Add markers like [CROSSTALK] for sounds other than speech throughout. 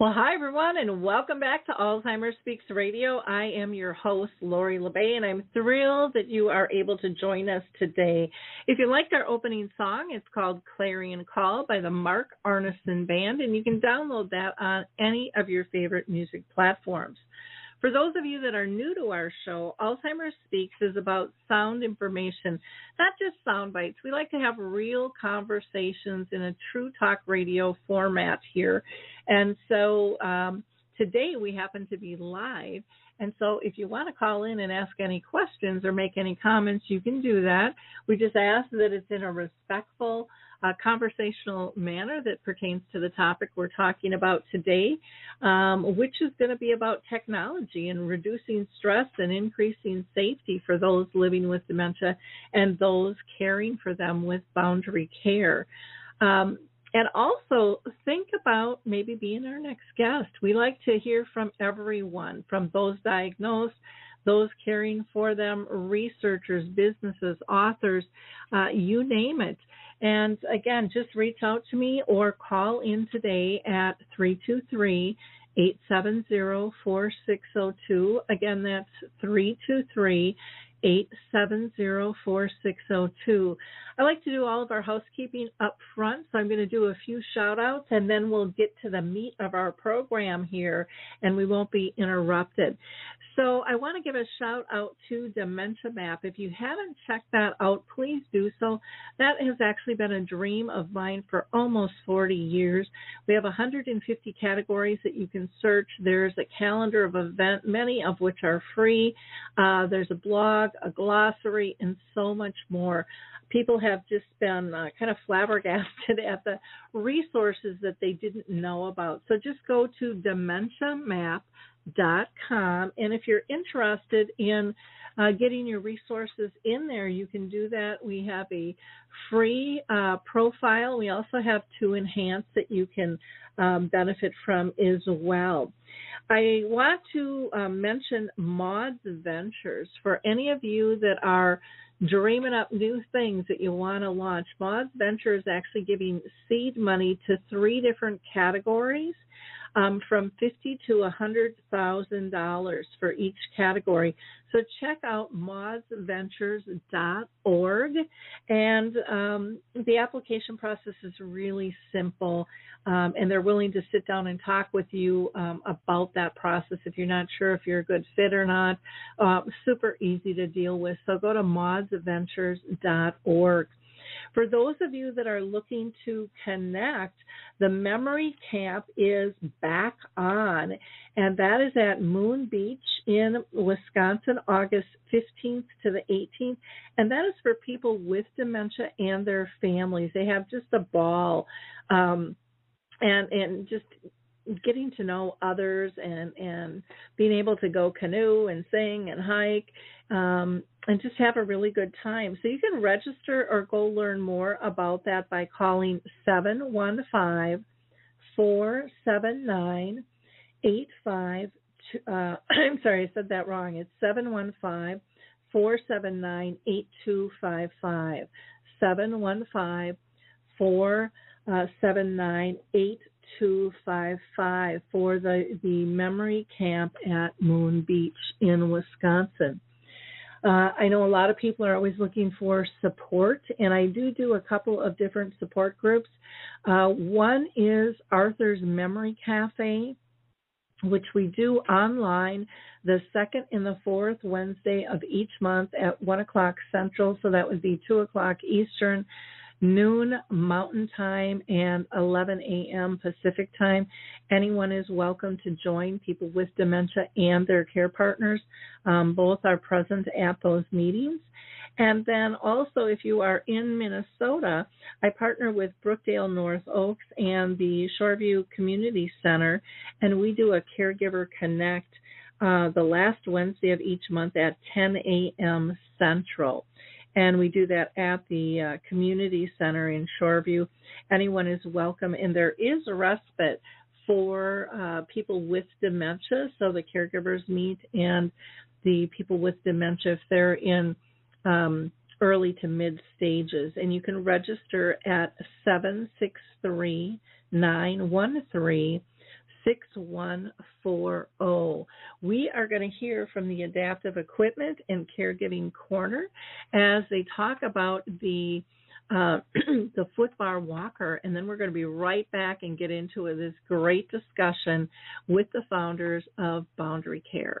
Well, hi everyone, and welcome back to Alzheimer's Speaks Radio. I am your host, Lori La Bey, and I'm thrilled that you are able to join us today. If you liked our opening song, it's called Clarion Call by the Mark Arneson Band, and you can download that on any of your favorite music platforms. For those of you that are new to our show, Alzheimer's Speaks is about sound information, not just sound bites. We like to have real conversations in a true talk radio format here. And so um, today we happen to be live. And so if you want to call in and ask any questions or make any comments, you can do that. We just ask that it's in a respectful, uh, conversational manner that pertains to the topic we're talking about today, um, which is going to be about technology and reducing stress and increasing safety for those living with dementia and those caring for them with boundary care. Um, and also think about maybe being our next guest. We like to hear from everyone, from those diagnosed, those caring for them, researchers, businesses, authors, uh, you name it. And again, just reach out to me or call in today at 323 870 4602. Again, that's 323 870 4602. I like to do all of our housekeeping up front, so I'm going to do a few shout outs and then we'll get to the meat of our program here and we won't be interrupted. So I want to give a shout out to Dementia Map. If you haven't checked that out, please do so. That has actually been a dream of mine for almost 40 years. We have 150 categories that you can search. There's a calendar of events, many of which are free. Uh, there's a blog, a glossary, and so much more people have just been uh, kind of flabbergasted [LAUGHS] at the resources that they didn't know about. So just go to dementiamap.com, and if you're interested in uh, getting your resources in there, you can do that. We have a free uh, profile. We also have two enhanced that you can um, benefit from as well. I want to uh, mention Maud's Ventures for any of you that are dreaming up new things that you want to launch. Maud's Ventures actually giving seed money to three different categories. Um, from fifty to a hundred thousand dollars for each category. So check out maudsventures.org, and um, the application process is really simple, um, and they're willing to sit down and talk with you um, about that process if you're not sure if you're a good fit or not. Uh, super easy to deal with. So go to maudsventures.org. For those of you that are looking to connect, the memory camp is back on, and that is at Moon Beach in Wisconsin, August 15th to the 18th. And that is for people with dementia and their families. They have just a ball. Um, and and just getting to know others and and being able to go canoe and sing and hike um, and just have a really good time. So you can register or go learn more about that by calling 715 479 85 uh, [CLEARS THROAT] I'm sorry, I said that wrong. It's 715 479 8255. 715 479 8255 for the, the memory camp at Moon Beach in Wisconsin. Uh, I know a lot of people are always looking for support, and I do do a couple of different support groups. Uh, one is Arthur's Memory Cafe, which we do online the second and the fourth Wednesday of each month at 1 o'clock Central. So that would be 2 o'clock Eastern, noon Mountain Time, and 11 a.m. Pacific Time. Anyone is welcome to join people with dementia and their care partners. Um, both are present at those meetings. And then also, if you are in Minnesota, I partner with Brookdale North Oaks and the Shoreview Community Center, and we do a Caregiver Connect uh, the last Wednesday of each month at 10 a.m. Central. And we do that at the uh, community center in Shoreview. Anyone is welcome, and there is a respite for uh, people with dementia. So the caregivers meet, and the people with dementia, if they're in um, early to mid stages. And you can register at 763 913 6140. We are going to hear from the Adaptive Equipment and Caregiving Corner as they talk about the uh, [CLEARS THROAT] the footbar walker, and then we're going to be right back and get into this great discussion with the founders of BoundaryCare.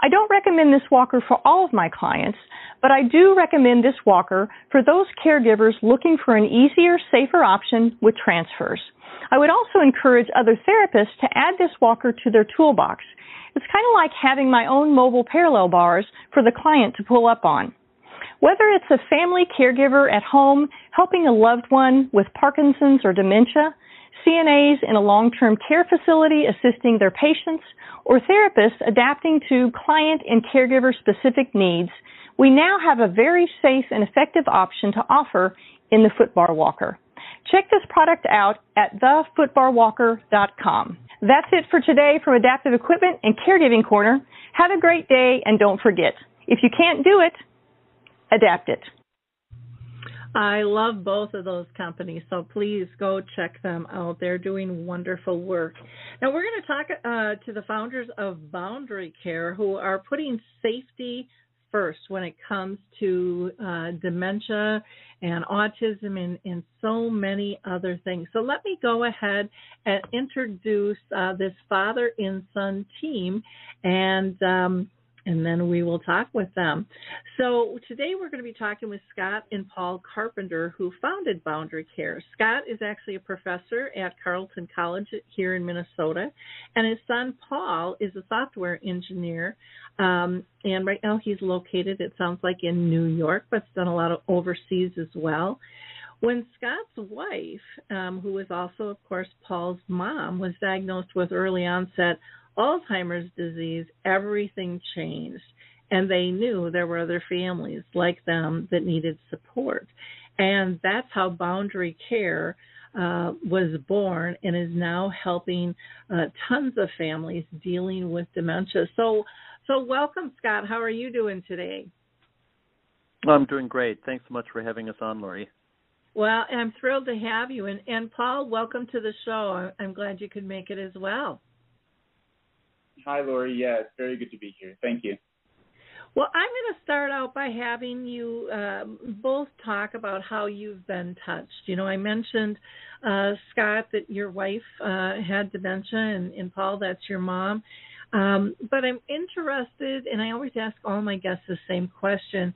I don't recommend this walker for all of my clients, but I do recommend this walker for those caregivers looking for an easier, safer option with transfers. I would also encourage other therapists to add this walker to their toolbox. It's kind of like having my own mobile parallel bars for the client to pull up on. Whether it's a family caregiver at home helping a loved one with Parkinson's or dementia, CNAs in a long-term care facility assisting their patients, or therapists adapting to client and caregiver specific needs, we now have a very safe and effective option to offer in the Footbar Walker. Check this product out at thefootbarwalker.com. That's it for today from Adaptive Equipment and Caregiving Corner. Have a great day and don't forget, if you can't do it, adapt it. I love both of those companies, so please go check them out. They're doing wonderful work. Now, we're going to talk uh, to the founders of Boundary Care who are putting safety first when it comes to uh, dementia and autism and, and, so many other things. So let me go ahead and introduce uh, this father and son team and um, and then we will talk with them. So today we're going to be talking with Scott and Paul Carpenter, who founded BoundaryCare. Scott is actually a professor at Carleton College here in Minnesota, and his son Paul is a software engineer. Um, and right now he's located, it sounds like, in New York, but has done a lot of overseas as well. When Scott's wife, um, who was also, of course, Paul's mom, was diagnosed with early onset Alzheimer's disease, everything changed. And they knew there were other families like them that needed support. And that's how Boundary Care uh, was born and is now helping uh, tons of families dealing with dementia. So, so welcome, Scott. How are you doing today? I'm doing great. Thanks so much for having us on, Lori. Well, I'm thrilled to have you. And, and Paul, welcome to the show. I'm glad you could make it as well. Hi, Lori. Yeah, it's very good to be here. Thank you. Well, I'm going to start out by having you uh, both talk about how you've been touched. You know, I mentioned, uh, Scott, that your wife uh, had dementia, and, and, Paul, that's your mom. Um, but I'm interested, and I always ask all my guests the same question.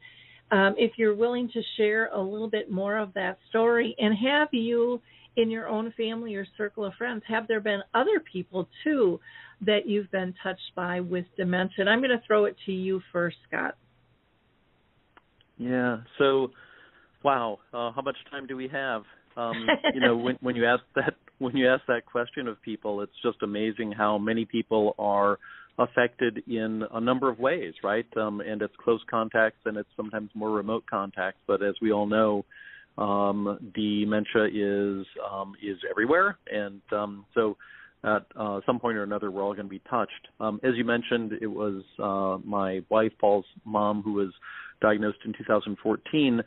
Um, if you're willing to share a little bit more of that story, and have you in your own family or circle of friends, have there been other people too that you've been touched by with dementia? I'm going to throw it to you first, Scott. Yeah. So, wow, uh, how much time do we have? Um, you know, when, when you ask that when you ask that question of people, it's just amazing how many people are affected in a number of ways, right? Um, and it's close contacts and it's sometimes more remote contacts. But as we all know, um, dementia is um, is everywhere, and um, so at uh, some point or another, we're all going to be touched. Um, as you mentioned, it was uh, my wife, Paul's mom, who was diagnosed in 2014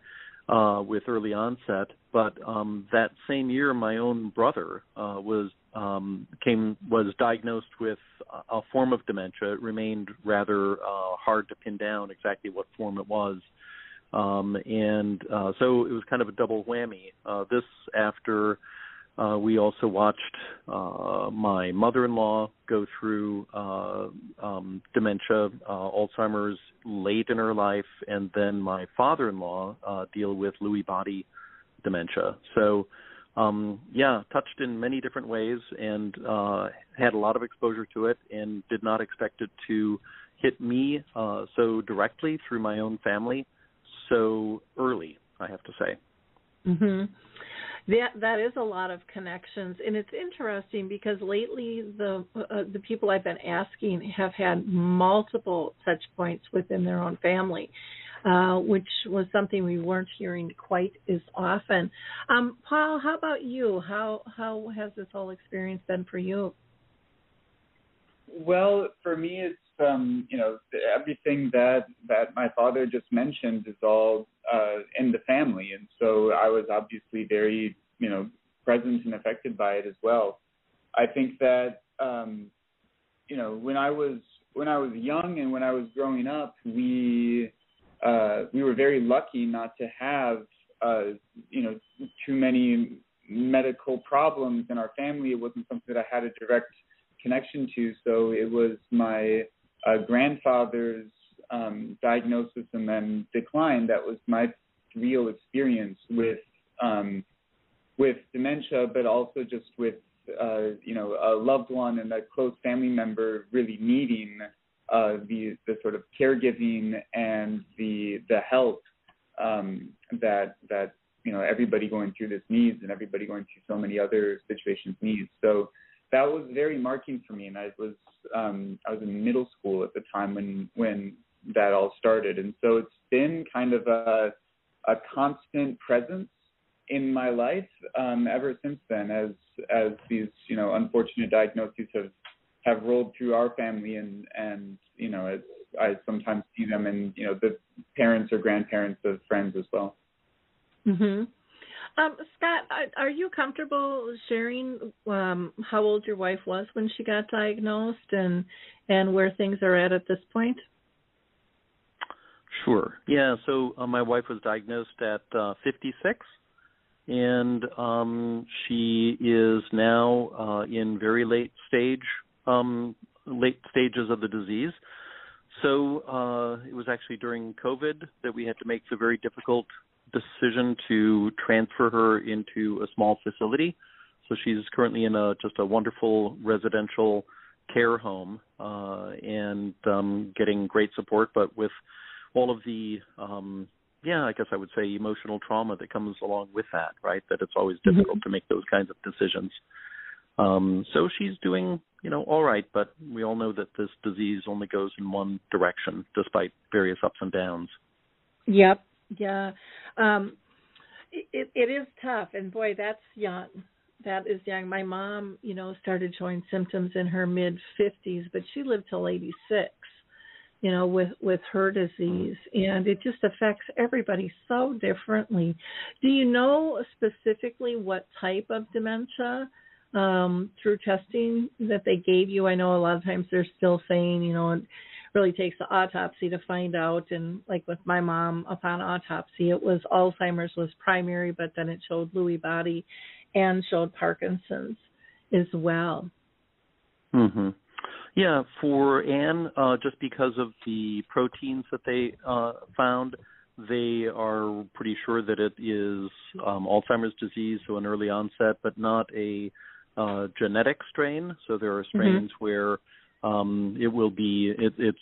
uh, with early onset. But um, that same year, my own brother uh, was um, came was diagnosed with a form of dementia. It remained rather uh, hard to pin down exactly what form it was. Um, and uh, so it was kind of a double whammy. Uh, this after uh, we also watched uh, my mother-in-law go through uh, um, dementia, uh, Alzheimer's late in her life, and then my father-in-law uh, deal with Lewy body dementia. So, um, yeah, touched in many different ways, and uh, had a lot of exposure to it, and did not expect it to hit me uh, so directly through my own family so early. I have to say. Mhm. That that is a lot of connections, and it's interesting because lately the uh, the people I've been asking have had multiple touch points within their own family, uh, which was something we weren't hearing quite as often. Um, Paul, how about you? How how has this whole experience been for you? Well, for me, it's um, you know everything that that my father just mentioned is all uh, in the family, and so I was obviously very you know present and affected by it as well. I think that um, you know when I was when I was young and when I was growing up, we uh, we were very lucky not to have uh, you know too many medical problems in our family. It wasn't something that I had a direct connection to. So it was my uh, grandfather's um, diagnosis and then decline that was my real experience with um, with dementia, but also just with uh, you know a loved one and a close family member really needing uh, the the sort of caregiving and the the help um, that that you know everybody going through this needs and everybody going through so many other situations needs. So that was very marking for me, and I was um, I was in middle school at the time when when that all started, and so it's been kind of a a constant presence in my life um, ever since then, as as these you know unfortunate diagnoses have have rolled through our family, and and you know as I sometimes see them in you know the parents or grandparents of friends as well. Mhm. Um, Scott, are you comfortable sharing um, how old your wife was when she got diagnosed and and where things are at at this point? Sure. Yeah. So uh, my wife was diagnosed at uh, 56, and um, she is now uh, in very late stage, um, late stages of the disease. So uh, it was actually during COVID that we had to make the very difficult decision to transfer her into a small facility. So she's currently in a just a wonderful residential care home uh, and um, getting great support, but with all of the um, yeah, I guess I would say emotional trauma that comes along with that, right? That it's always mm-hmm. difficult mm-hmm. to make those kinds of decisions. Um, so she's doing, you know, all right, but we all know that this disease only goes in one direction, despite various ups and downs. Yep, yeah, um, it it is tough, and boy, that's young. That is young. My mom, you know, started showing symptoms in her mid fifties, but she lived till eighty six. You know, with with her disease, and it just affects everybody so differently. Do you know specifically what type of dementia? um, through testing that they gave you? I know a lot of times they're still saying, you know, really takes the autopsy to find out. And like with my mom, upon autopsy, it was Alzheimer's was primary, but then it showed Lewy body and showed Parkinson's as well. hmm Yeah, for Anne, uh, just because of the proteins that they uh, found, they are pretty sure that it is um, Alzheimer's disease, so an early onset, but not a uh, genetic strain. So there are mm-hmm. strains mm-hmm. where um, it will be it, it's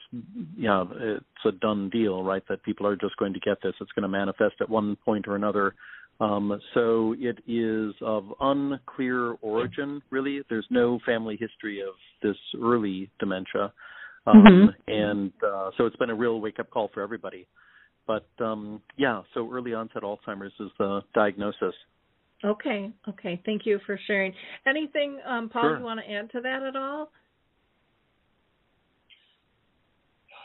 yeah it's a done deal right that people are just going to get this. It's going to manifest at one point or another. Um, so it is of unclear origin really. There's no family history of this early dementia. Um, mm-hmm. and uh, so it's been a real wake up call for everybody. But um, yeah so early onset alzheimer's is the diagnosis. Okay. Okay. Thank you for sharing. Anything um, paul sure. you want to add to that at all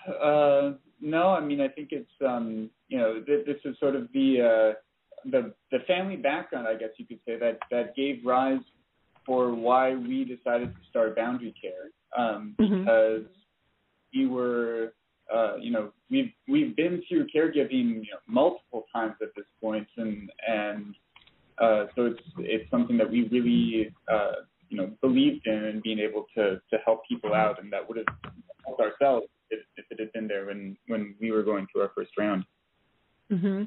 uh, no, I mean I think it's um, you know th- this is sort of the uh, the the family background, I guess you could say that that gave rise for why we decided to start BoundaryCare um, Mhm. because we were, uh, you know, we've we've been through caregiving you know, multiple times at this point, and and uh, so it's it's something that we really uh, you know believed in and being able to to help people out, and that would have helped ourselves if, if it had been there when when we were going through our first round. hmm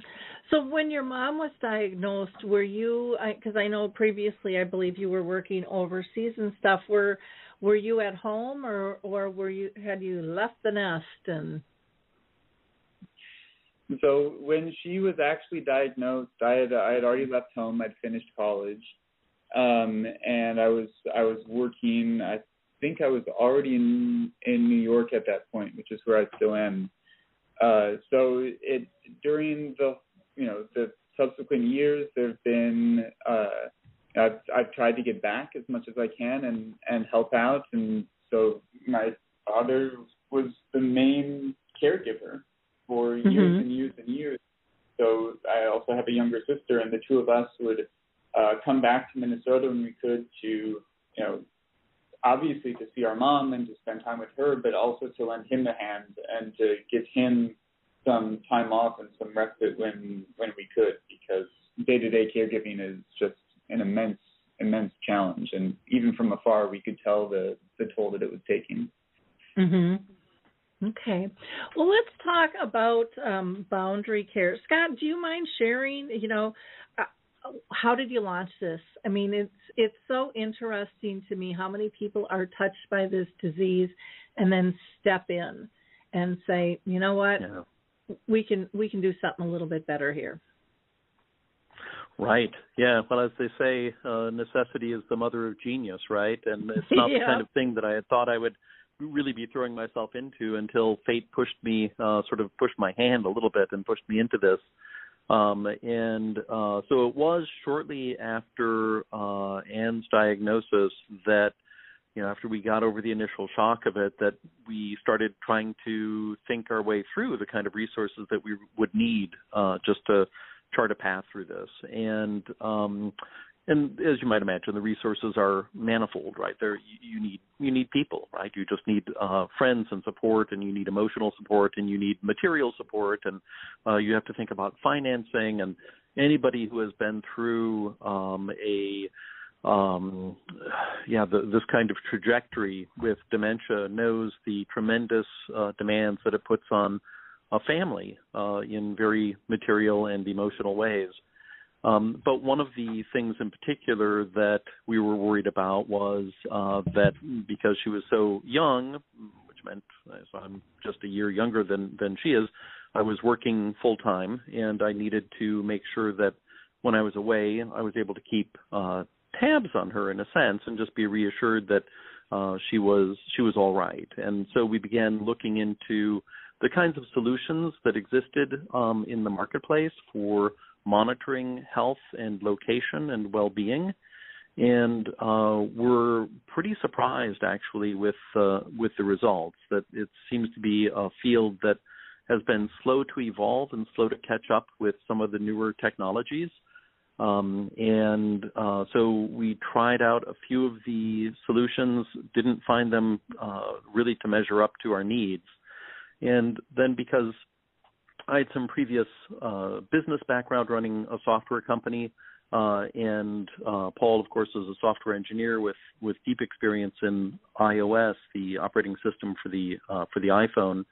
So when your mom was diagnosed, were you? Because I, know previously, I believe you were working overseas and stuff. Were were you at home, or or were you had you left the nest and? So when she was actually diagnosed, I had I had already left home. I'd finished college, um, and I was I was working. I think I was already in in New York at that point, which is where I still am. Uh, so it during the you know the subsequent years, there've been uh, I've I've tried to get back as much as I can and and help out, and so my father was the main caregiver for years Mhm. and years and years. So I also have a younger sister, and the two of us would uh, come back to Minnesota when we could to, you know, obviously to see our mom and to spend time with her, but also to lend him a hand and to give him some time off and some respite when when we could, because day to day caregiving is just an immense immense challenge, and even from afar we could tell the the toll that it was taking. hmm Okay. Well, let's talk about um, BoundaryCare. Scott, do you mind sharing? You know, uh, how did you launch this? I mean, it's it's so interesting to me how many people are touched by this disease, and then step in and say, you know what, Yeah. we can we can do something a little bit better here. Right. Yeah. Well, as they say, uh, necessity is the mother of genius, right? And it's not the [LAUGHS] kind of thing that I had thought I would really be throwing myself into until fate pushed me, uh, sort of pushed my hand a little bit and pushed me into this. Um, and uh, so it was shortly after uh, Anne's diagnosis that, you know, after we got over the initial shock of it, that we started trying to think our way through the kind of resources that we would need uh, just to chart a path through this. And um, and as you might imagine, the resources are manifold, right? There you, need you need people, right? You just need uh, friends and support, and you need emotional support, and you need material support, and uh, you have to think about financing. And anybody who has been through um, a um yeah the, this kind of trajectory with dementia knows the tremendous uh, demands that it puts on a family uh, in very material and emotional ways. Um, but one of the things in particular that we were worried about was uh, that because she was so young, which meant so I'm just a year younger than than she is, I was working full time, and I needed to make sure that when I was away, I was able to keep uh, tabs on her in a sense, and just be reassured that uh, she was she was all right. And so we began looking into the kinds of solutions that existed um, in the marketplace for monitoring health and location and well-being. And uh, we're pretty surprised actually with uh, with the results that it seems to be a field that has been slow to evolve and slow to catch up with some of the newer technologies. Um, and uh, so we tried out a few of the solutions didn't find them uh, really to measure up to our needs. And then because I had some previous uh, business background running a software company, uh, and uh, Paul, of course, is a software engineer with with deep experience in iOS, the operating system for the uh, for the iPhone.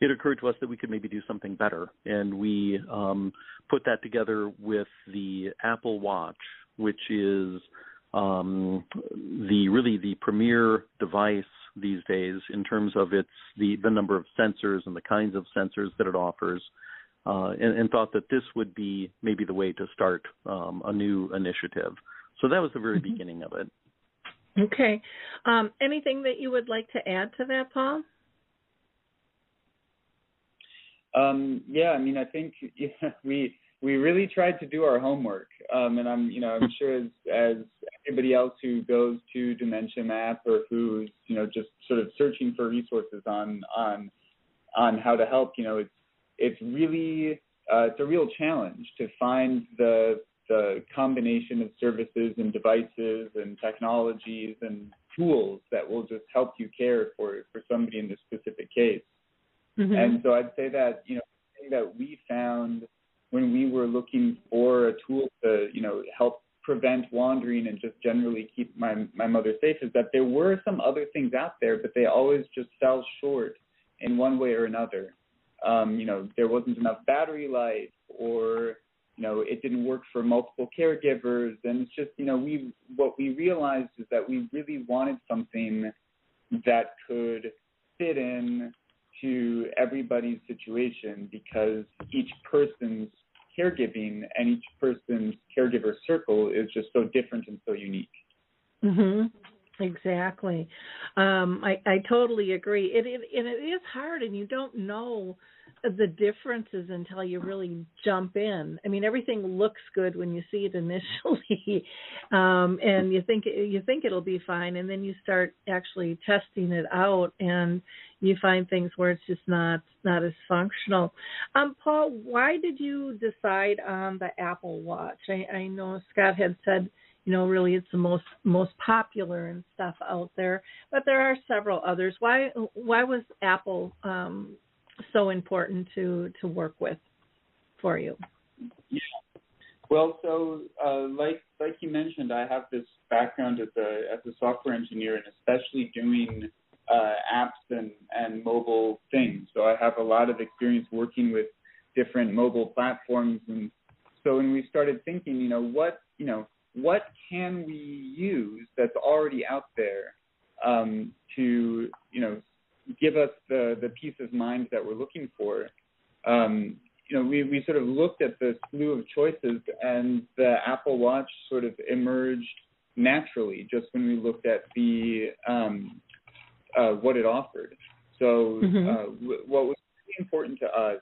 It occurred to us that we could maybe do something better, and we um, put that together with the Apple Watch, which is um, the really the premier device these days in terms of its the the number of sensors and the kinds of sensors that it offers, uh, and, and thought that this would be maybe the way to start um, a new initiative. So that was the very Mhm. beginning of it. Okay. Um, anything that you would like to add to that, Paul? Um, yeah, I mean, I think [LAUGHS] yeah, we we really tried to do our homework, um, and I'm you know I'm [LAUGHS] sure as as everybody else who goes to Dementia Map or who's you know just sort of searching for resources on on on how to help, you know, it's it's really uh, it's a real challenge to find the the combination of services and devices and technologies and tools that will just help you care for for somebody in this specific case. Mm-hmm. And so I'd say that you know that we found when we were looking for a tool to you know help prevent wandering and just generally keep my my mother safe is that there were some other things out there, but they always just fell short in one way or another. Um, you know, there wasn't enough battery life, or you know, it didn't work for multiple caregivers, and it's just you know, we what we realized is that we really wanted something that could fit in to everybody's situation because each person's caregiving and each person's caregiver circle is just so different and so unique. Mm-hmm. Exactly. Um, I, I totally agree. It, it and it is hard, and you don't know the differences until you really jump in. I mean, everything looks good when you see it [LAUGHS] initially, um, and you think you think it'll be fine, and then you start actually testing it out, and you find things where it's just not not as functional. Um, Paul, why did you decide on the Apple Watch? I, I know Scott had said you know really it's the most most popular and stuff out there but there are several others why why was apple um so important to to work with for you yeah well so uh like like you mentioned i have this background as a as a software engineer and especially doing uh apps and and mobile things so i have a lot of experience working with different mobile platforms and so when we started thinking you know what you know what can we use that's already out there um, to you know give us the the peace of mind that we're looking for. Um, you know, we we sort of looked at the slew of choices, and the Apple Watch sort of emerged naturally just when we looked at the um, uh, what it offered. So, mm-hmm. uh, w- what was really important to us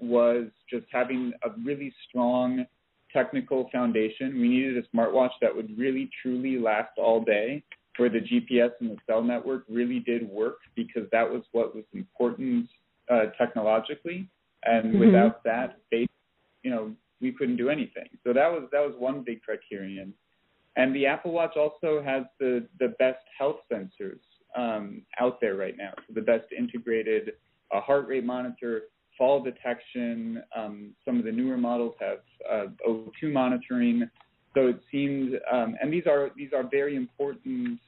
was just having a really strong technical foundation. We needed a smartwatch that would really truly last all day, where the GPS and the cell network really did work because that was what was important uh, technologically. And mm-hmm. without that, they, you know, we couldn't do anything. So that was that was one big criterion. And the Apple Watch also has the the best health sensors um, out there right now. So the best integrated uh, heart rate monitor, fall detection. Um, some of the newer models have uh, O2 monitoring. So it seems, um, and these are these are very important,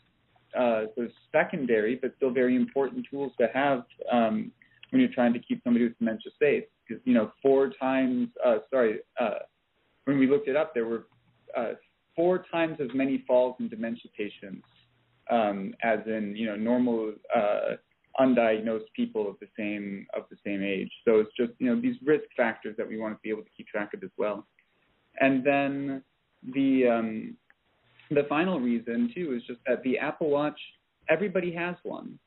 uh, sort of secondary, but still very important tools to have um, when you're trying to keep somebody with dementia safe. Because you know, four times, uh, sorry, uh, when we looked it up, there were uh, four times as many falls in dementia patients um, as in you know normal uh, undiagnosed people of the same of the same age. So it's just you know these risk factors that we want to be able to keep track of as well. And then the um, the final reason too is just that the Apple Watch everybody has one,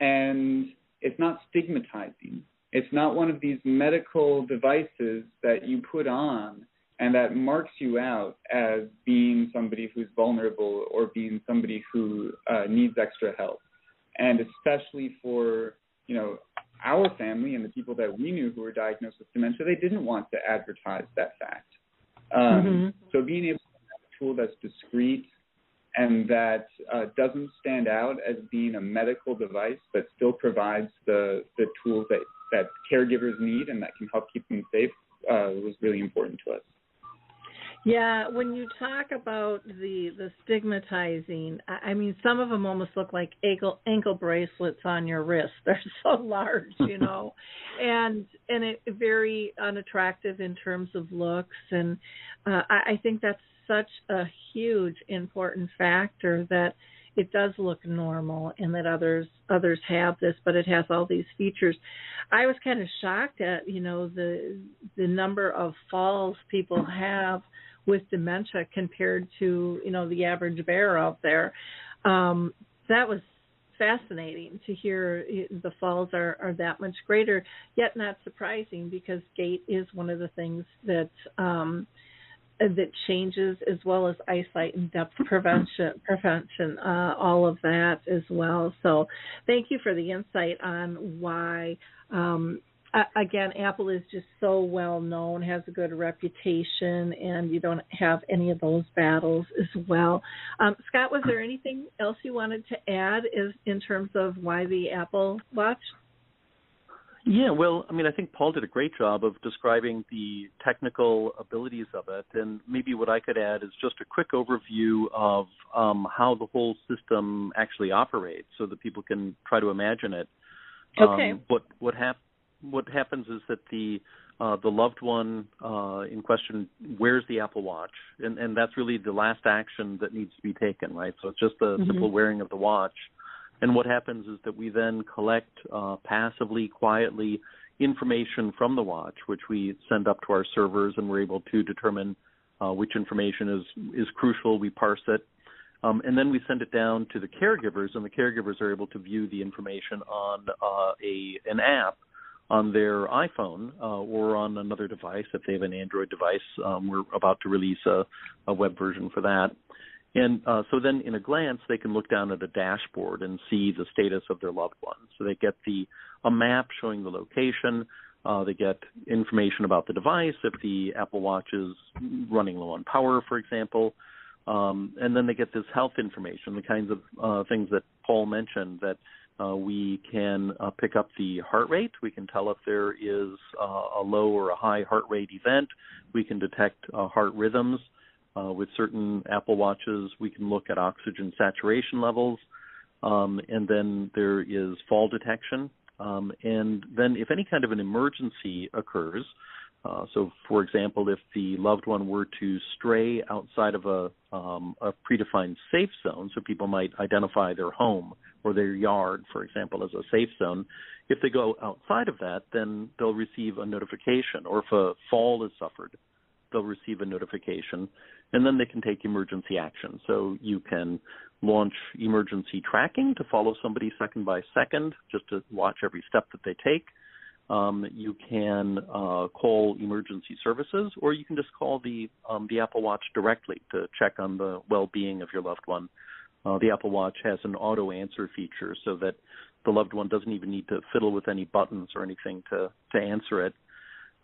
and it's not stigmatizing. It's not one of these medical devices that you put on and that marks you out as being somebody who's vulnerable or being somebody who uh, needs extra help and especially for you know our family and the people that we knew who were diagnosed with dementia, they didn't want to advertise that fact. Um, mm-hmm. So being able to have a tool that's discreet and that uh, doesn't stand out as being a medical device, but still provides the the tools that that caregivers need and that can help keep them safe uh, was really important to us. Yeah, when you talk about the the stigmatizing, I I mean, some of them almost look like ankle ankle bracelets on your wrist. [LAUGHS] They're so large, you know, [LAUGHS] and and it very unattractive in terms of looks. And uh, I, I think that's such a huge important factor that it does look normal and that others others have this but it has all these features i was kind of shocked at you know the the number of falls people have with dementia compared to you know the average bear out there. Um, that was fascinating to hear the falls are, are that much greater, yet not surprising because gait is one of the things that um, that changes as well as eyesight and depth prevention prevention uh, all of that as well so thank you for the insight on why um, again, Apple is just so well known, has a good reputation, and you don't have any of those battles as well. Um, Scott, was there anything else you wanted to add is, in terms of why the Apple Watch? Yeah, well, I mean, I think Paul did a great job of describing the technical abilities of it, and maybe what I could add is just a quick overview of um, how the whole system actually operates, so that people can try to imagine it. Okay. Um, what what hap- what happens is that the uh, the loved one uh, in question wears the Apple Watch, and, and that's really the last action that needs to be taken, right? So it's just the Mhm. simple wearing of the watch. And what happens is that we then collect uh, passively, quietly information from the watch, which we send up to our servers, and we're able to determine uh, which information is is crucial. We parse it, um, and then we send it down to the caregivers, and the caregivers are able to view the information on uh, a an app on their iPhone uh, or on another device if they have an Android device. Um, we're about to release a, a web version for that. And uh, so then, in a glance, they can look down at a dashboard and see the status of their loved one. So they get the a map showing the location. Uh, they get information about the device if the Apple Watch is running low on power, for example. Um, and then they get this health information, the kinds of uh, things that Paul mentioned that uh, we can uh, pick up the heart rate. We can tell if there is uh, a low or a high heart rate event. We can detect uh, heart rhythms. Uh, with certain Apple Watches, we can look at oxygen saturation levels. Um, and then there is fall detection. Um, and then, if any kind of an emergency occurs, uh, so for example, if the loved one were to stray outside of a, um, a predefined safe zone, so people might identify their home or their yard, for example, as a safe zone, if they go outside of that, then they'll receive a notification, or if a fall is suffered, they'll receive a notification, and then they can take emergency action. So you can launch emergency tracking to follow somebody second by second, just to watch every step that they take. Um, you can uh, call emergency services, or you can just call the um, the Apple Watch directly to check on the well-being of your loved one. Uh, the Apple Watch has an auto answer feature, so that the loved one doesn't even need to fiddle with any buttons or anything to to answer it.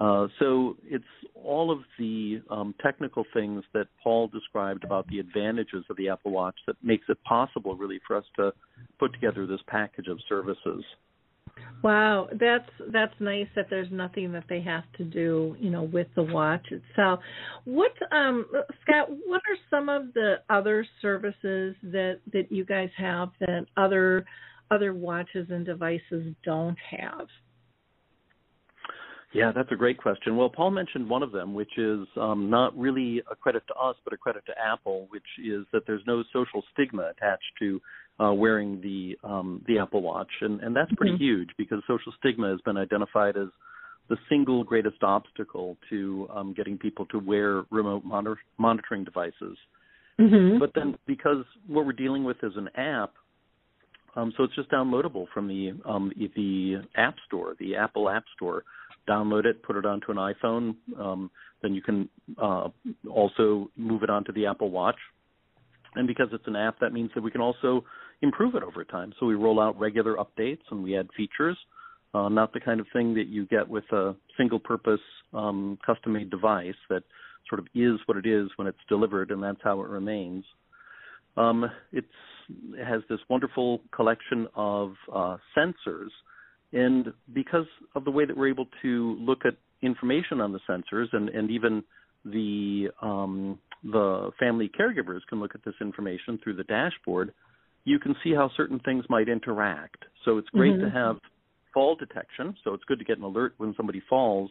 Uh, so it's all of the um, technical things that Paul described about the advantages of the Apple Watch that makes it possible, really, for us to put together this package of services. Wow, that's that's nice that there's nothing that they have to do, you know, with the watch itself. What um Scott, what are some of the other services that that you guys have that other other watches and devices don't have? Yeah, that's a great question. Well, Paul mentioned one of them, which is um, not really a credit to us, but a credit to Apple, which is that there's no social stigma attached to uh, wearing the um, the Apple Watch, and, and that's pretty Mm-hmm. huge because social stigma has been identified as the single greatest obstacle to um, getting people to wear remote monitor- monitoring devices. Mm-hmm. But then, because what we're dealing with is an app, um, so it's just downloadable from the um, the App Store, the Apple App Store. Download it, put it onto an iPhone. Um, then you can uh, also move it onto the Apple Watch. And because it's an app, that means that we can also improve it over time. So we roll out regular updates and we add features. Uh, not the kind of thing that you get with a single-purpose um, custom-made device that sort of is what it is when it's delivered, and that's how it remains. Um, it has this wonderful collection of uh, sensors, and because of the way that we're able to look at information on the sensors, and, and even the um, the family caregivers can look at this information through the dashboard, you can see how certain things might interact. So it's great Mhm. to have fall detection. So it's good to get an alert when somebody falls.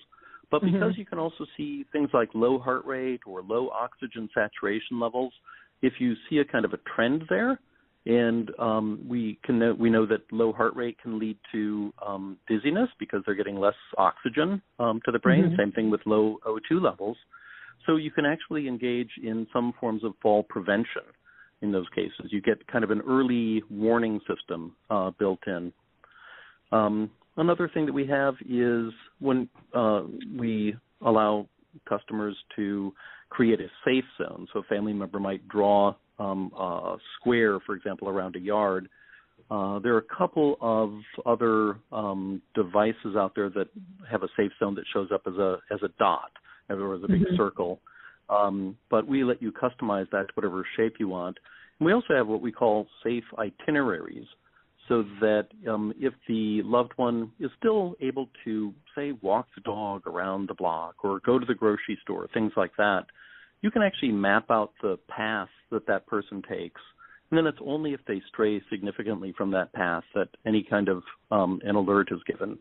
But because Mhm. you can also see things like low heart rate or low oxygen saturation levels, if you see a kind of a trend there, and um, we can know, we know that low heart rate can lead to um, dizziness because they're getting less oxygen um, to the brain. Mhm. Same thing with low O2 levels. So you can actually engage in some forms of fall prevention in those cases. You get kind of an early warning system uh, built in. Um, another thing that we have is when uh, we allow customers to create a safe zone. So a family member might draw um, a square, for example, around a yard. Uh, there are a couple of other um, devices out there that have a safe zone that shows up as a as a dot, as a big Mhm. circle. Um, but we let you customize that to whatever shape you want. And we also have what we call safe itineraries, so that um, if the loved one is still able to, say, walk the dog around the block or go to the grocery store, things like that, you can actually map out the path that that person takes and then it's only if they stray significantly from that path that any kind of um, an alert is given.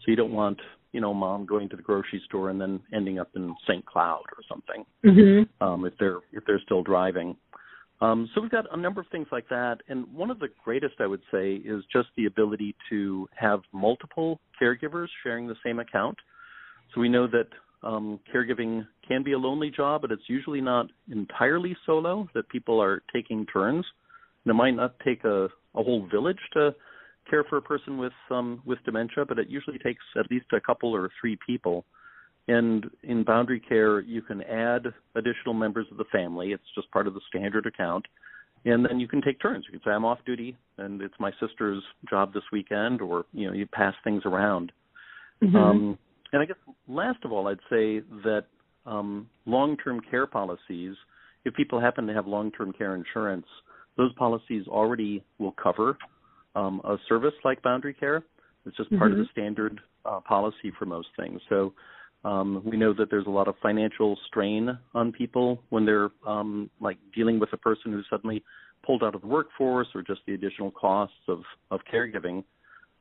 So you don't want, you know, mom going to the grocery store and then ending up in St. Cloud or something Mhm. um, if they're if they're still driving. Um, so we've got a number of things like that, and one of the greatest I would say is just the ability to have multiple caregivers sharing the same account. So we know that um, caregiving can be a lonely job, but it's usually not entirely solo. That people are taking turns. And it might not take a, a whole village to care for a person with um, with dementia, but it usually takes at least a couple or three people. And in BoundaryCare, you can add additional members of the family. It's just part of the standard account. And then you can take turns. You can say, I'm off duty and it's my sister's job this weekend, or, you know, you pass things around. Mhm. Um, and I guess last of all, I'd say that um, long-term care policies, if people happen to have long-term care insurance, those policies already will cover um, a service like BoundaryCare. It's just part of the Mhm. standard uh, policy for most things. So um, we know that there's a lot of financial strain on people when they're um, like dealing with a person who's suddenly pulled out of the workforce or just the additional costs of, of caregiving.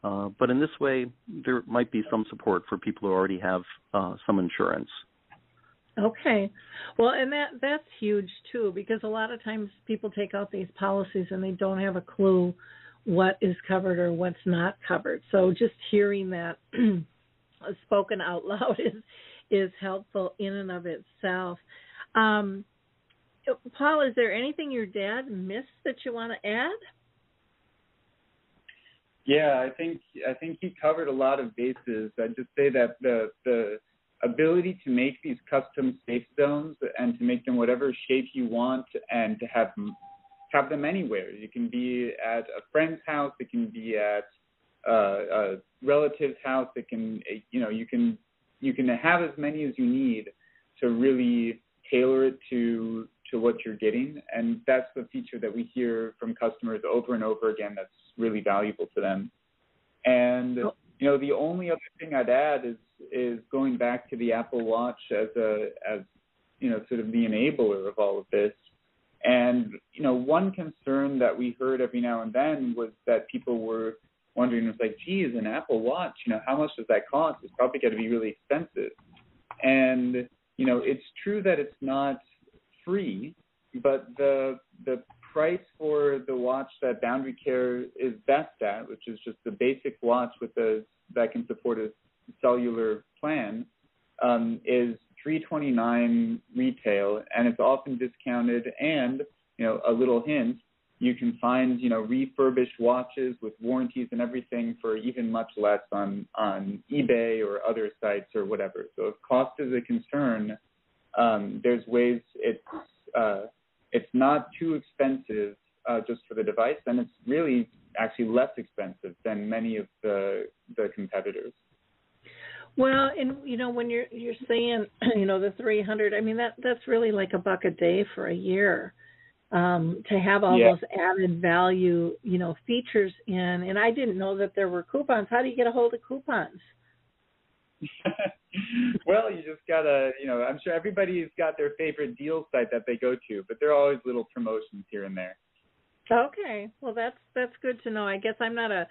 Uh, but in this way, there might be some support for people who already have uh, some insurance. Okay. Well, and that that's huge too because a lot of times people take out these policies and they don't have a clue what is covered or what's not covered. So just hearing that [CLEARS THROAT] spoken out [LAUGHS] loud is is helpful in and of itself. Um, Paul, is there anything your dad missed that you want to add? Yeah, I think I think he covered a lot of bases. I'd just say that the the ability to make these custom safe zones and to make them whatever shape you want and to have have them anywhere. You can be at a friend's house. It can be at uh, a relative's house. It can you know you can you can have as many as you need to really tailor it to to what you're getting and that's the feature that we hear from customers over and over again that's really valuable to them and you know the only other thing i'd add is is going back to the apple watch as a as you know sort of the enabler of all of this and you know one concern that we heard every now and then was that people were wondering was like geez an apple watch you know how much does that cost? It's probably going to be really expensive. And you know it's true that it's not free, but the the price for the watch that BoundaryCare is best at, which is just the basic watch with the that can support a cellular plan, um, is 329 retail, and it's often discounted. And you know, a little hint, you can find you know refurbished watches with warranties and everything for even much less on on eBay or other sites or whatever. So if cost is a concern, um, there's ways it's uh, it's not too expensive uh, just for the device, and it's really actually less expensive than many of the the competitors. Well, and you know when you're you're saying [CLEARS THROAT] you know the 300, I mean that that's really like a buck a day for a year um, to have all Yeah. those added value you know features in. And I didn't know that there were coupons. How do you get a hold of coupons? [LAUGHS] well, you just gotta, you know, I'm sure everybody's got their favorite deal site that they go to, but there are always little promotions here and there. Okay, well that's that's good to know. I guess I'm not a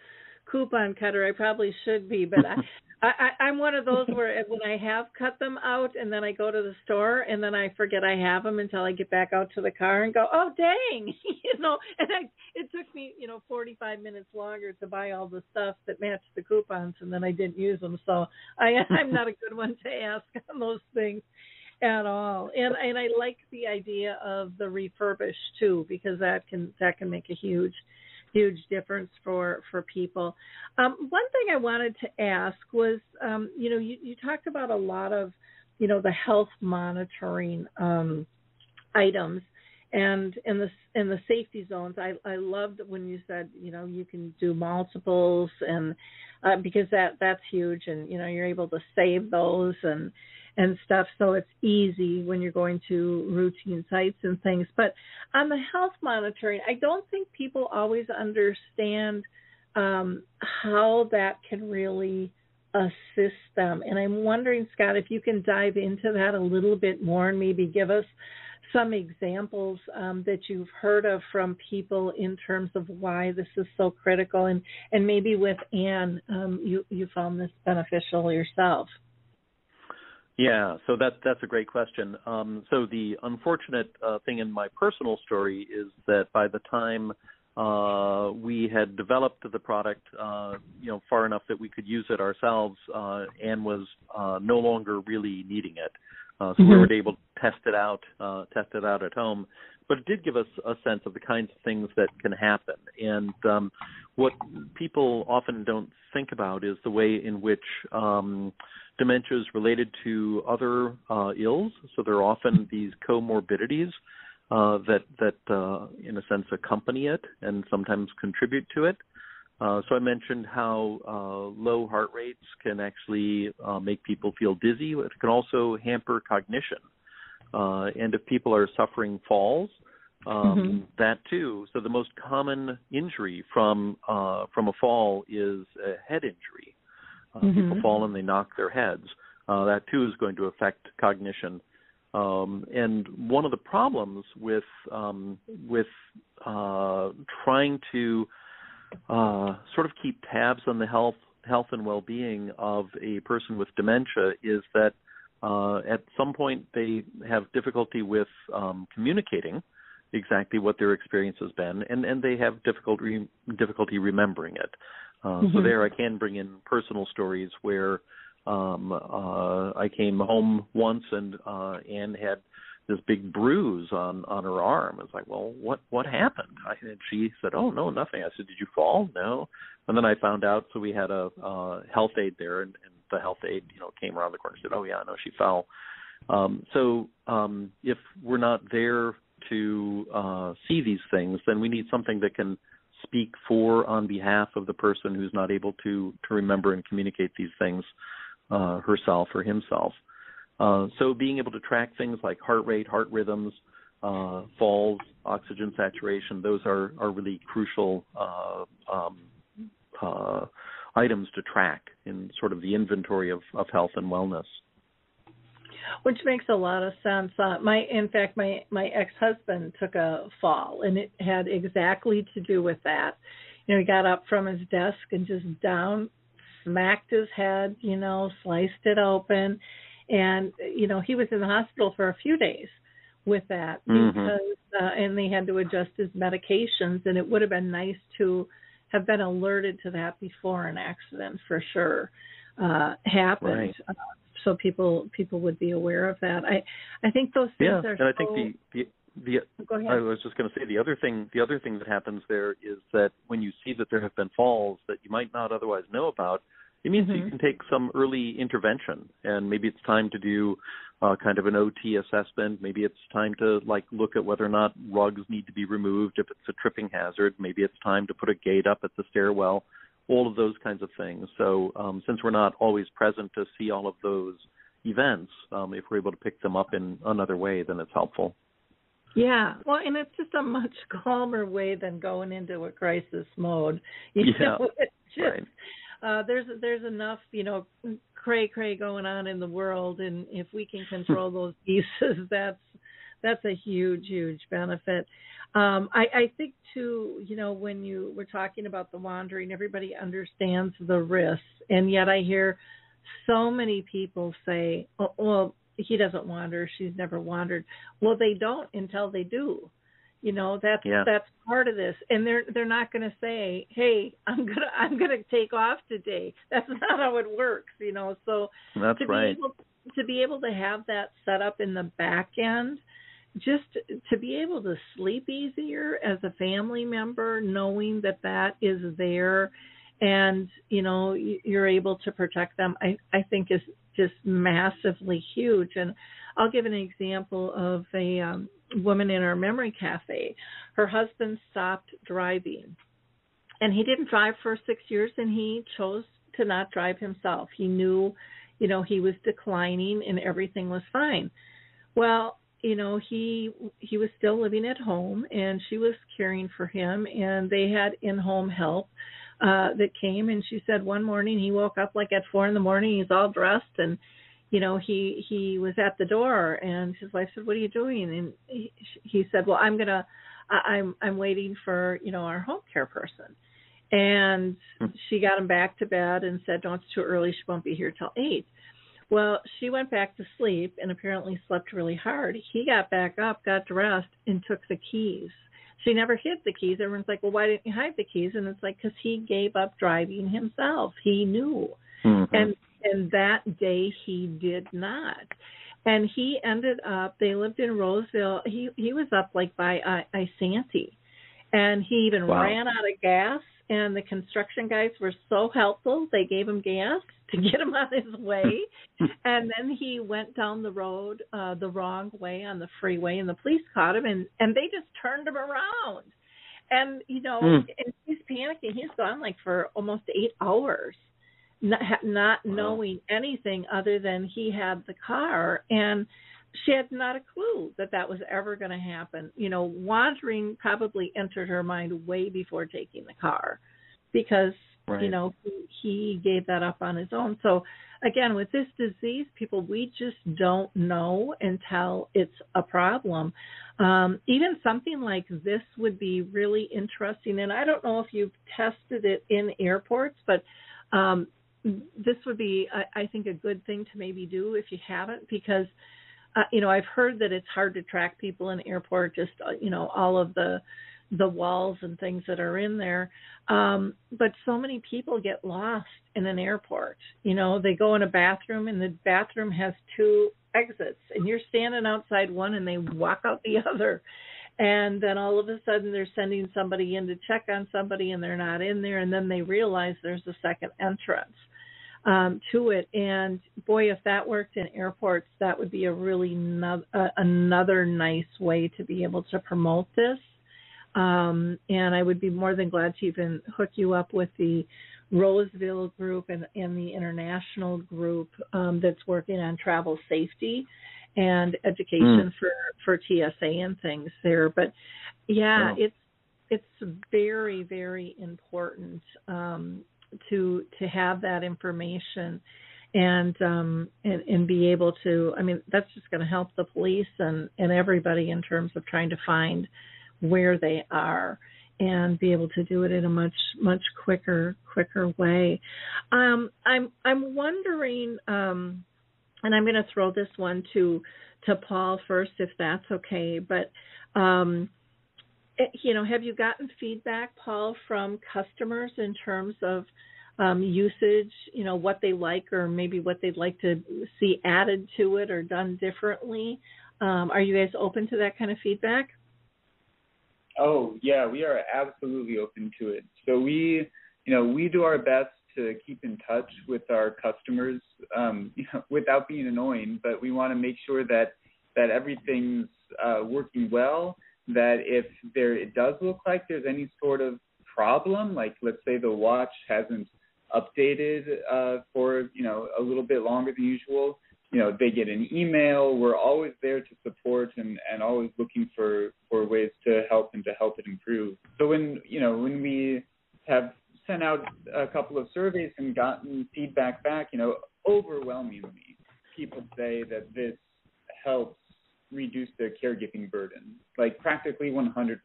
coupon cutter. I probably should be, but [LAUGHS] I, I, I'm one of those where when I have cut them out and then I go to the store and then I forget I have them until I get back out to the car and go, oh dang, [LAUGHS] you know. And I it took me you know 45 minutes longer to buy all the stuff that matched the coupons and then I didn't use them. So I [LAUGHS] I'm not a good one to ask on those things at all. And and I like the idea of the refurbish too because that can that can make a huge huge difference for for people. Um, one thing I wanted to ask was, um, you know, you, you talked about a lot of, you know, the health monitoring um, items, and in the in the safety zones i i loved when you said you know you can do multiples and uh, because that that's huge and you know you're able to save those and and stuff so it's easy when you're going to routine sites and things but on the health monitoring i don't think people always understand um how that can really assist them and i'm wondering scott if you can dive into that a little bit more and maybe give us some examples um, that you've heard of from people in terms of why this is so critical, and and maybe with Anne, um, you you found this beneficial yourself. Yeah, so that that's a great question. Um, so the unfortunate uh, thing in my personal story is that by the time uh, we had developed the product, uh, you know, far enough that we could use it ourselves, uh, Anne was uh, no longer really needing it. Uh, so mm-hmm. we were able to test it out, uh, test it out at home. But it did give us a sense of the kinds of things that can happen. And um, what people often don't think about is the way in which um, dementia is related to other uh, ills. So there are often these comorbidities uh, that that uh, in a sense accompany it and sometimes contribute to it. Uh, so I mentioned how uh, low heart rates can actually uh, make people feel dizzy. It can also hamper cognition. Uh, and if people are suffering falls, um, mm-hmm. that too. So the most common injury from uh, from a fall is a head injury. Uh, mm-hmm. People fall and they knock their heads. that too is going to affect cognition. Um, and one of the problems with um, with trying to uh, sort of keep tabs on the health health and well-being of a person with dementia is that uh, at some point they have difficulty with um, communicating exactly what their experience has been, and, and they have difficulty difficulty remembering it. Uh, mm-hmm. So there, I can bring in personal stories where um, uh, I came home once and uh, Anne had this big bruise on on her arm. It's like, well, what what happened? I, and she said, oh no, nothing. I said, did you fall? No. And then I found out. So we had a uh, health aide there, and, and the health aide, you know, came around the corner and said, oh yeah, no, she fell. Um, so um, if we're not there to uh, see these things, then we need something that can speak for on behalf of the person who's not able to to remember and communicate these things uh, herself or himself. Uh, so being able to track things like heart rate, heart rhythms, uh, falls, oxygen saturation, those are, are really crucial uh, um, uh, items to track in sort of the inventory of, of health and wellness. Which makes a lot of sense. Uh, my, in fact, my my ex-husband took a fall, and it had exactly to do with that. You know, he got up from his desk and just down, smacked his head. You know, sliced it open, and you know he was in the hospital for a few days with that mm-hmm. because uh, and they had to adjust his medications and it would have been nice to have been alerted to that before an accident for sure uh happened right. uh, so people people would be aware of that i i think those things yeah, are and i think the the the Go ahead. I was just going to say the other thing the other thing that happens there is that when you see that there have been falls that you might not otherwise know about, it means mm-hmm. you can take some early intervention and maybe it's time to do uh, kind of an OT assessment. Maybe it's time to like look at whether or not rugs need to be removed if it's a tripping hazard. Maybe it's time to put a gate up at the stairwell. All of those kinds of things. So um, since we're not always present to see all of those events, um, if we're able to pick them up in another way, then it's helpful. Yeah, well, and it's just a much [LAUGHS] calmer way than going into a crisis mode. You yeah, know, just, right uh, there's there's enough you know cray cray going on in the world, and if we can control [LAUGHS] those pieces, [LAUGHS] that's that's a huge huge benefit. Um, I, I think too, you know, when you were talking about the wandering, everybody understands the risks, and yet I hear so many people say, oh, "Well, he doesn't wander; she's never wandered." Well, they don't until they do you know that's yeah. that's part of this. And they're they're not going to say hey i'm going [LAUGHS] to i'm going to take off today. That's [LAUGHS] not how it works you know? So that's to right. be able, to be able to have that set up in the back end just to be able to sleep easier as a family member knowing that that is there and you know you're able to protect them i i think is just massively huge. And i'll give an example of a um woman in our memory cafe. Her husband stopped driving, and he didn't drive for six years, and he chose to not drive himself. He knew, you know, he was declining, and everything was fine. Well, you know, he he was still living at home, and she was caring for him, and they had in-home help uh that came and she said one morning he woke up like at four in the morning he's all dressed and you know he he was at the door and his wife said what are you doing? And he, he said well i'm going to I, i'm i'm waiting for you know our home care person. And Hmm. she got him back to bed and said no it's too early. She won't be here till 8 well she went back to sleep and apparently slept really hard. He got back up got dressed and took the keys. She never hid the keys. Everyone's like well why didn't you hide the keys? And it's like because he gave up driving himself. He knew. Mhm. and and that day he did not. And he ended up they lived in roseville. He he was up like by i Isanti. And he even Wow. ran out of gas and the construction guys were so helpful they gave him gas [LAUGHS] to get him on his way. [LAUGHS] And then he went down the road uh the wrong way on the freeway and the police caught him and and they just turned him around. And you know Hmm. and he's panicking. He's gone like for almost eight hours not, not Wow. knowing anything other than he had the car and she had not a clue that that was ever going to happen. You know wandering probably entered her mind way before taking the car because you know he, he gave that up on his own. So again with this disease people we just don't know until it's a problem. Um, even something like this would be really interesting and i don't know if you've tested it in airports but um, this would be I, I think a good thing to maybe do if you haven't because uh, you know I've heard that it's hard to track people in airport just uh, you know all of the the walls and things that are in there. Um but so many people get lost in an airport. You know they go in a bathroom and the bathroom has two exits and you're standing outside one and they walk out the [LAUGHS] other. And then all of a sudden they're sending somebody in to check on somebody and they're not in there and then they realize there's a second entrance um, to it. And boy, if that worked in airports, that would be a really no- uh, another nice way to be able to promote this. Um, and I would be more than glad to even hook you up with the Roseville group and, and the international group um, that's working on travel safety and education for for TSA and things there. But yeah, Wow. it's it's very very important um, to to have that information and um and and be able to i mean that's just going to help the police and and everybody in terms of trying to find where they are and be able to do it in a much much quicker quicker way. Um i'm i'm wondering um and i'm going to throw this one to to paul first if that's okay but um you know have you gotten feedback paul from customers in terms of um, usage, you know, what they like or maybe what they'd like to see added to it or done differently. Um, are you guys open to that kind of feedback? Oh yeah, we are absolutely open to it. So we, you know, we do our best to keep in touch with our customers um, you [LAUGHS] know, without being annoying, but we want to make sure that that everything's uh, working well. That if there it does look like there's any sort of problem, like let's say the watch hasn't updated uh, for you know a little bit longer than usual, you know they get an email. We're always there to support and and always looking for for ways to help and to help it improve. So when you know when we have sent out a couple of surveys and gotten feedback back, you know overwhelmingly people say that this helps reduce their caregiving burden. Like practically 100%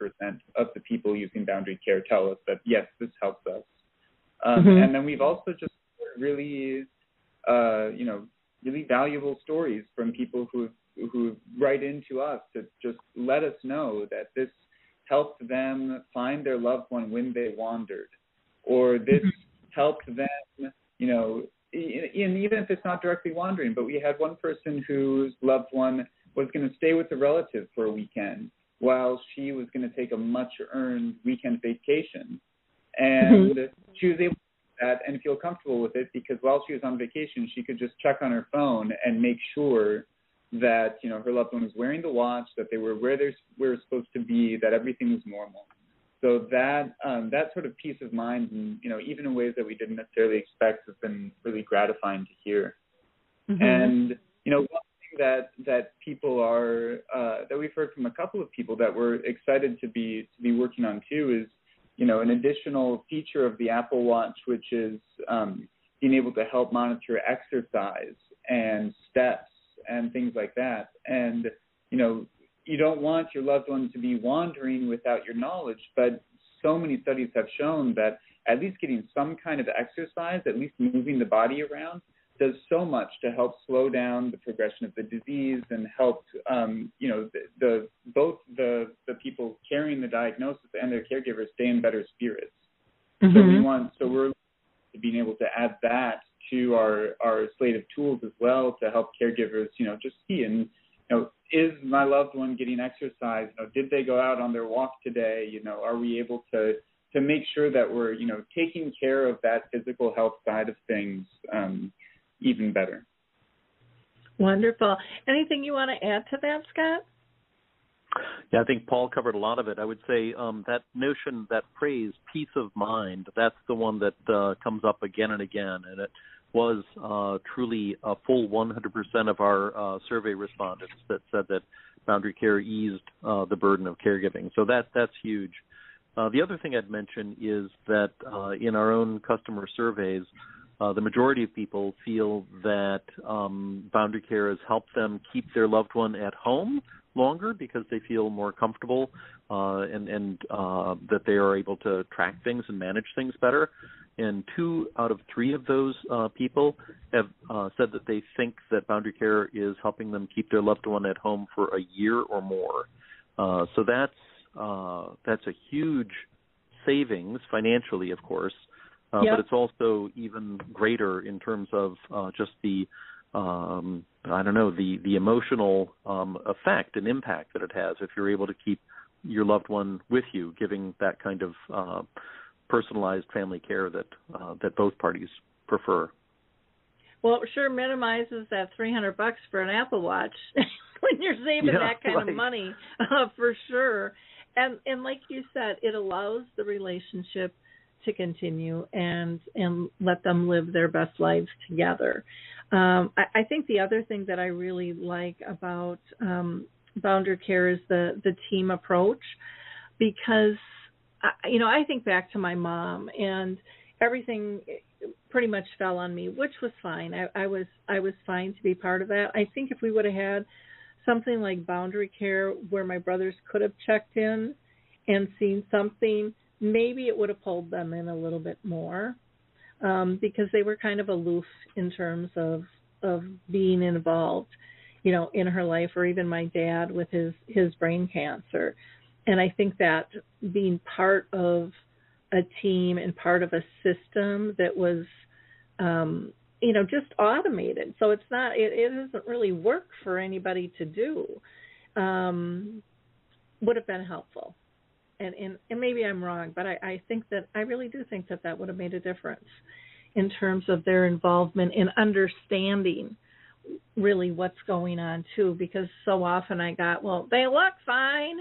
of the people using BoundaryCare tell us that yes, this helps us. Um, Mhm. And then we've also just really, uh, you know, really valuable stories from people who who write into us to just let us know that this helped them find their loved one when they wandered, or this helped them, you know, and even if it's not directly wandering, but we had one person whose loved one was going to stay with a relative for a weekend while she was going to take a much earned weekend vacation. And she was able to do that and feel comfortable with it because while she was on vacation, she could just check on her phone and make sure that you know her loved one was wearing the watch, that they were where they were supposed to be, that everything was normal. So that um, that sort of peace of mind, and you know, even in ways that we didn't necessarily expect, has been really gratifying to hear. Mm-hmm. And you know, one thing that that people are uh, that we've heard from a couple of people that we're excited to be to be working on too is you know an additional feature of the Apple Watch, which is um, being able to help monitor exercise and steps and things like that. And you know, you don't want your loved one to be wandering without your knowledge, but so many studies have shown that at least getting some kind of exercise, at least moving the body around, does so much to help slow down the progression of the disease and help um, you know the, the both the the people carrying the diagnosis and their caregivers stay in better spirits. Mm-hmm. So we want so we're being able to add that to our our slate of tools as well to help caregivers you know just see and you know is my loved one getting exercise you know did they go out on their walk today you know are we able to to make sure that we're you know taking care of that physical health side of things um, even better. Wonderful. Anything you want to add to that, Scott? Yeah, I think Paul covered a lot of it. I would say um, that notion, that phrase, peace of mind, that's the one that uh, comes up again and again. And it was uh, truly a full 100% of our uh, survey respondents that said that BoundaryCare eased uh, the burden of caregiving. So that that's huge. Uh, the other thing I'd mention is that uh, in our own customer surveys, uh, the majority of people feel that um, BoundaryCare has helped them keep their loved one at home longer because they feel more comfortable uh, and, and uh, that they are able to track things and manage things better. And two out of three of those uh, people have uh, said that they think that BoundaryCare is helping them keep their loved one at home for a year or more. Uh, so that's that's a huge savings financially, of course, uh, yep. but it's also even greater in terms of uh, just the um, I don't know the the emotional um, effect and impact that it has if you're able to keep your loved one with you, giving that kind of uh, personalized family care that uh, that both parties prefer. Well, it sure minimizes that 300 bucks for an Apple Watch [LAUGHS] when you're saving yeah, that kind right. of money [LAUGHS] uh, for sure. And and like you said, it allows the relationship to continue and and let them live their best lives together. Um, I, I, think the other thing that I really like about um, BoundaryCare is the the team approach, because I, you know I think back to my mom and everything pretty much fell on me, which was fine. I, I was I was fine to be part of that. I think if we would have had something like BoundaryCare where my brothers could have checked in and seen something maybe it would have pulled them in a little bit more um, because they were kind of aloof in terms of of being involved, you know, in her life, or even my dad with his his brain cancer. And I think that being part of a team and part of a system that was, um, you know, just automated. So it's not, it, it doesn't really work for anybody to do. Um, would have been helpful and, and and maybe I'm wrong, but I, I think that I really do think that that would have made a difference in terms of their involvement in understanding really what's going on too. Because so often I got, well, they look fine,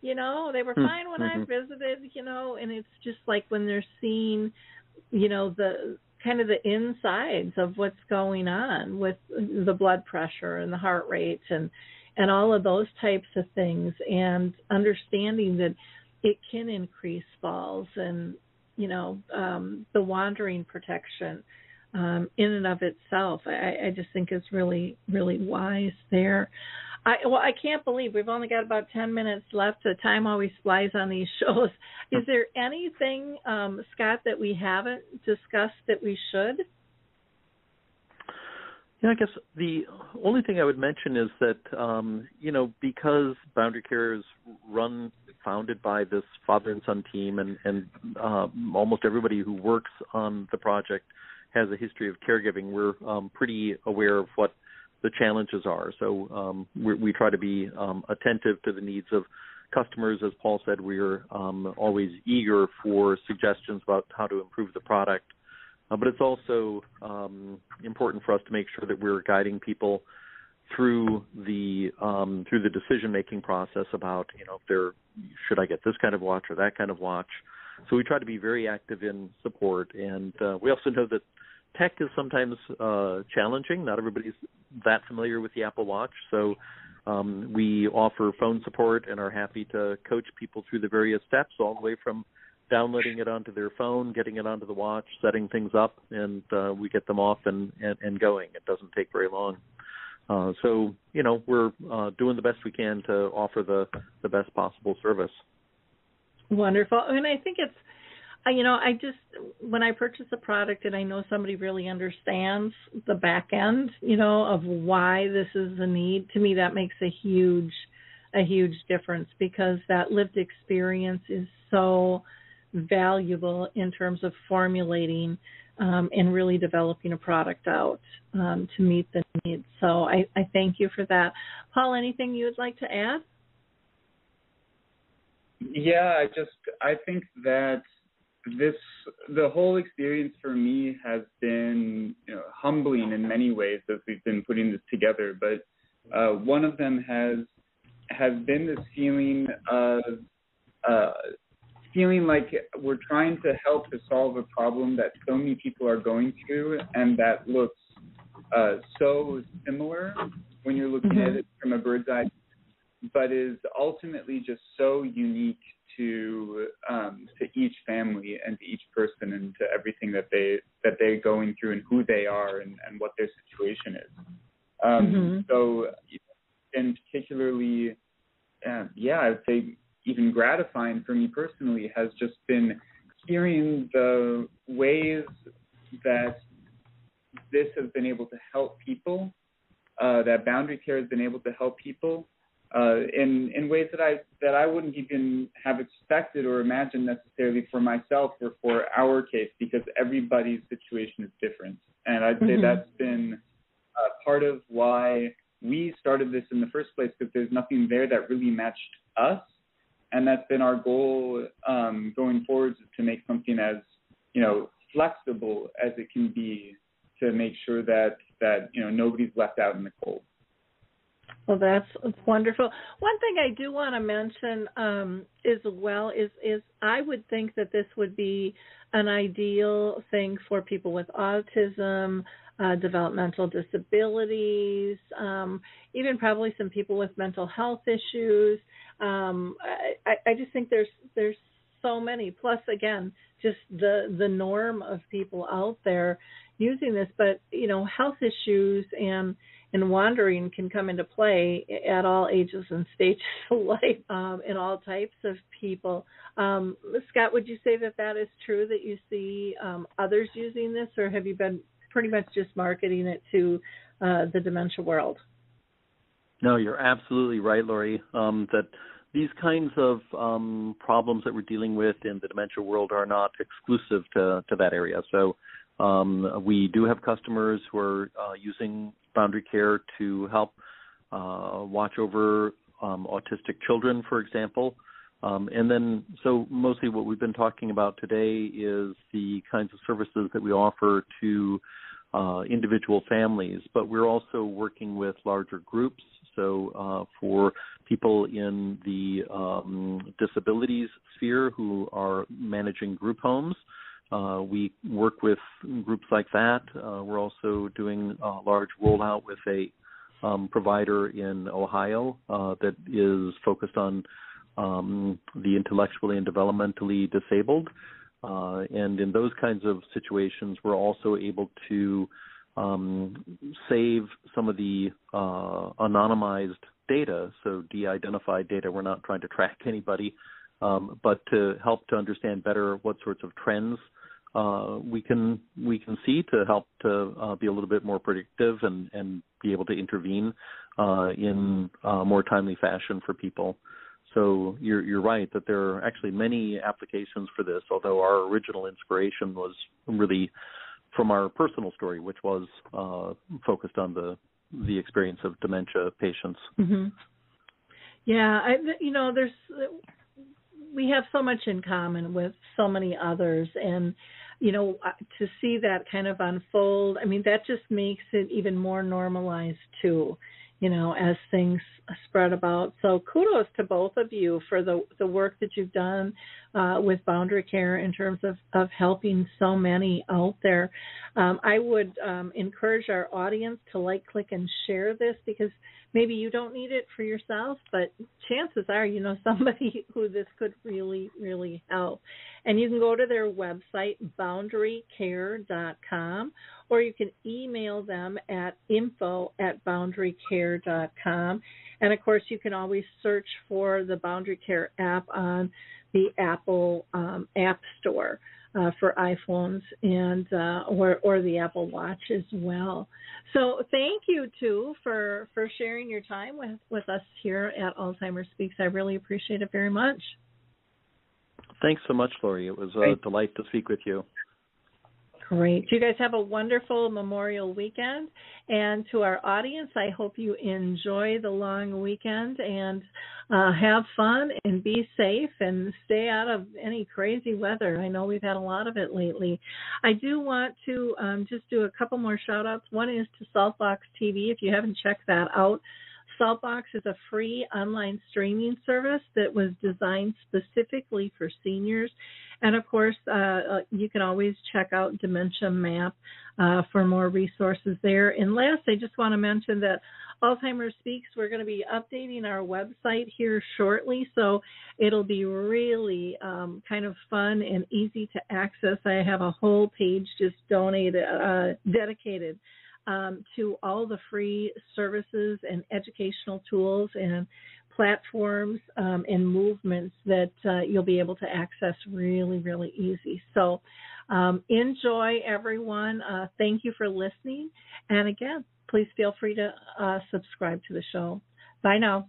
you know, they were hmm. fine when mm-hmm. I visited, you know, and it's just like when they're seeing, you know, the kind of the insides of what's going on with the blood pressure and the heart rate and and all of those types of things and understanding that it can increase falls and you know um, the wandering protection um, in and of itself. I, I just think is really really wise there. I well I can't believe we've only got about ten minutes left. The time always flies on these [LAUGHS] shows. Is there anything, um, Scott, that we haven't discussed that we should? Yeah, I guess the only thing I would mention is that um, you know because BoundaryCare is run founded by this father and son team, and and uh, almost everybody who works on the project has a history of caregiving. We're um, pretty aware of what the challenges are, so um, we try to be um, attentive to the needs of customers. As Paul said, we're um, always eager for suggestions about how to improve the product uh, but it's also important for us to make sure that we're guiding people through the um, through the decision making process about you know if there should I get this kind of watch or that kind of watch. So we try to be very active in support, and uh, we also know that tech is sometimes uh, challenging. Not everybody's that familiar with the Apple Watch, so um, we offer phone support and are happy to coach people through the various steps, all the way from downloading it onto their phone, getting it onto the watch, setting things up, and uh, we get them off and, and, and going. It doesn't take very long. Uh, so you know we're uh, doing the best we can to offer the the best possible service. Wonderful, and I think it's you know I just when I purchase a product and I know somebody really understands the back end, you know, of why this is a need. To me, that makes a huge a huge difference because that lived experience is so valuable in terms of formulating um, and really developing a product out um, to meet the needs. So I, I thank you for that. Paul, anything you would like to add? Yeah, I just I think that this the whole experience for me has been you know, humbling in many ways as we've been putting this together. But uh, one of them has has been this feeling of uh, feeling like we're trying to help to solve a problem that so many people are going through and that looks uh, so similar when you're looking mm-hmm. at it from a bird's eye, but is ultimately just so unique to um, to each family and to each person and to everything that they that they're going through and who they are and, and what their situation is. Um, mm-hmm. So, and particularly, um, yeah, I would say even gratifying for me personally has just been hearing the ways that this has been able to help people, uh, that BoundaryCare has been able to help people uh, in in ways that I that I wouldn't even have expected or imagined necessarily for myself or for our case because everybody's situation is different, and I'd say mm-hmm. that's been uh, part of why we started this in the first place because there's nothing there that really matched us and that's been our goal um, going forward is to make something as you know flexible as it can be to make sure that that you know nobody's left out in the cold. Well, that's wonderful. One thing I do want to mention um, as well is is I would think that this would be an ideal thing for people with autism, uh, developmental disabilities, um, even probably some people with mental health issues. Um, I, I just think there's there's so many. Plus, again, just the the norm of people out there using this. But you know, health issues and and wandering can come into play at all ages and stages [LAUGHS] of life um, in all types of people. Um, Scott, would you say that that is true that you see um, others using this, or have you been pretty much just marketing it to uh, the dementia world. No, you're absolutely right, Lori. Um, that these kinds of um, problems that we're dealing with in the dementia world are not exclusive to, to that area. So um, we do have customers who are uh, using BoundaryCare to help uh, watch over um, autistic children, for example. Um, and then, so mostly what we've been talking about today is the kinds of services that we offer to uh, individual families, but we're also working with larger groups. So, uh, for people in the um, disabilities sphere who are managing group homes, uh, we work with groups like that. Uh, we're also doing a large rollout with a um, provider in Ohio uh, that is focused on um, the intellectually and developmentally disabled. Uh, and in those kinds of situations, we're also able to um, save some of the uh, anonymized data, so de-identified data. We're not trying to track anybody, um, but to help to understand better what sorts of trends uh, we can we can see to help to uh, be a little bit more predictive and and be able to intervene uh, in a more timely fashion for people. So you're you're right that there are actually many applications for this. Although our original inspiration was really from our personal story, which was uh, focused on the the experience of dementia patients. Mm-hmm. Yeah, I, you know, there's we have so much in common with so many others, and you know, to see that kind of unfold. I mean, that just makes it even more normalized too you know, as things spread about. So kudos to both of you for the the work that you've done uh, with BoundaryCare in terms of of helping so many out there. Um, I would um, encourage our audience to like, click, and share this because maybe you don't need it for yourself, but chances are you know [LAUGHS] somebody who this could really, really help. And you can go to their website, boundarycare.com, or you can email them at info at boundarycare.com. And of course, you can always search for the BoundaryCare app on the Apple um, App Store uh, for iPhones and uh, or or the Apple Watch as well. So thank you too for for sharing your time with with us here at Alzheimer's Speaks. I really appreciate it very much. Thanks so much, Lori. It was a delight to speak with you. Great. You guys have a wonderful Memorial weekend. And to our audience, I hope you enjoy the long weekend and uh, have fun and be safe and stay out of any crazy weather. I know we've had a lot of it lately. I do want to um, just do a couple more shout outs. One is to Saltbox TV. If you haven't checked that out, Saltbox is a free online streaming service that was designed specifically for seniors. And of course, uh, uh, you can always check out Dementia Map uh, for more resources there. And last, I just want to mention that Alzheimer's Speaks, we're going to be updating our website here shortly. So it'll be really um, kind of fun and easy to access. I have a whole page just donated, uh, dedicated um, to all the free services and educational tools and platforms um, and movements that uh, you'll be able to access really, really easy. So um, enjoy, everyone. Uh, thank you for listening. And again, please feel free to uh, subscribe to the show. Bye now.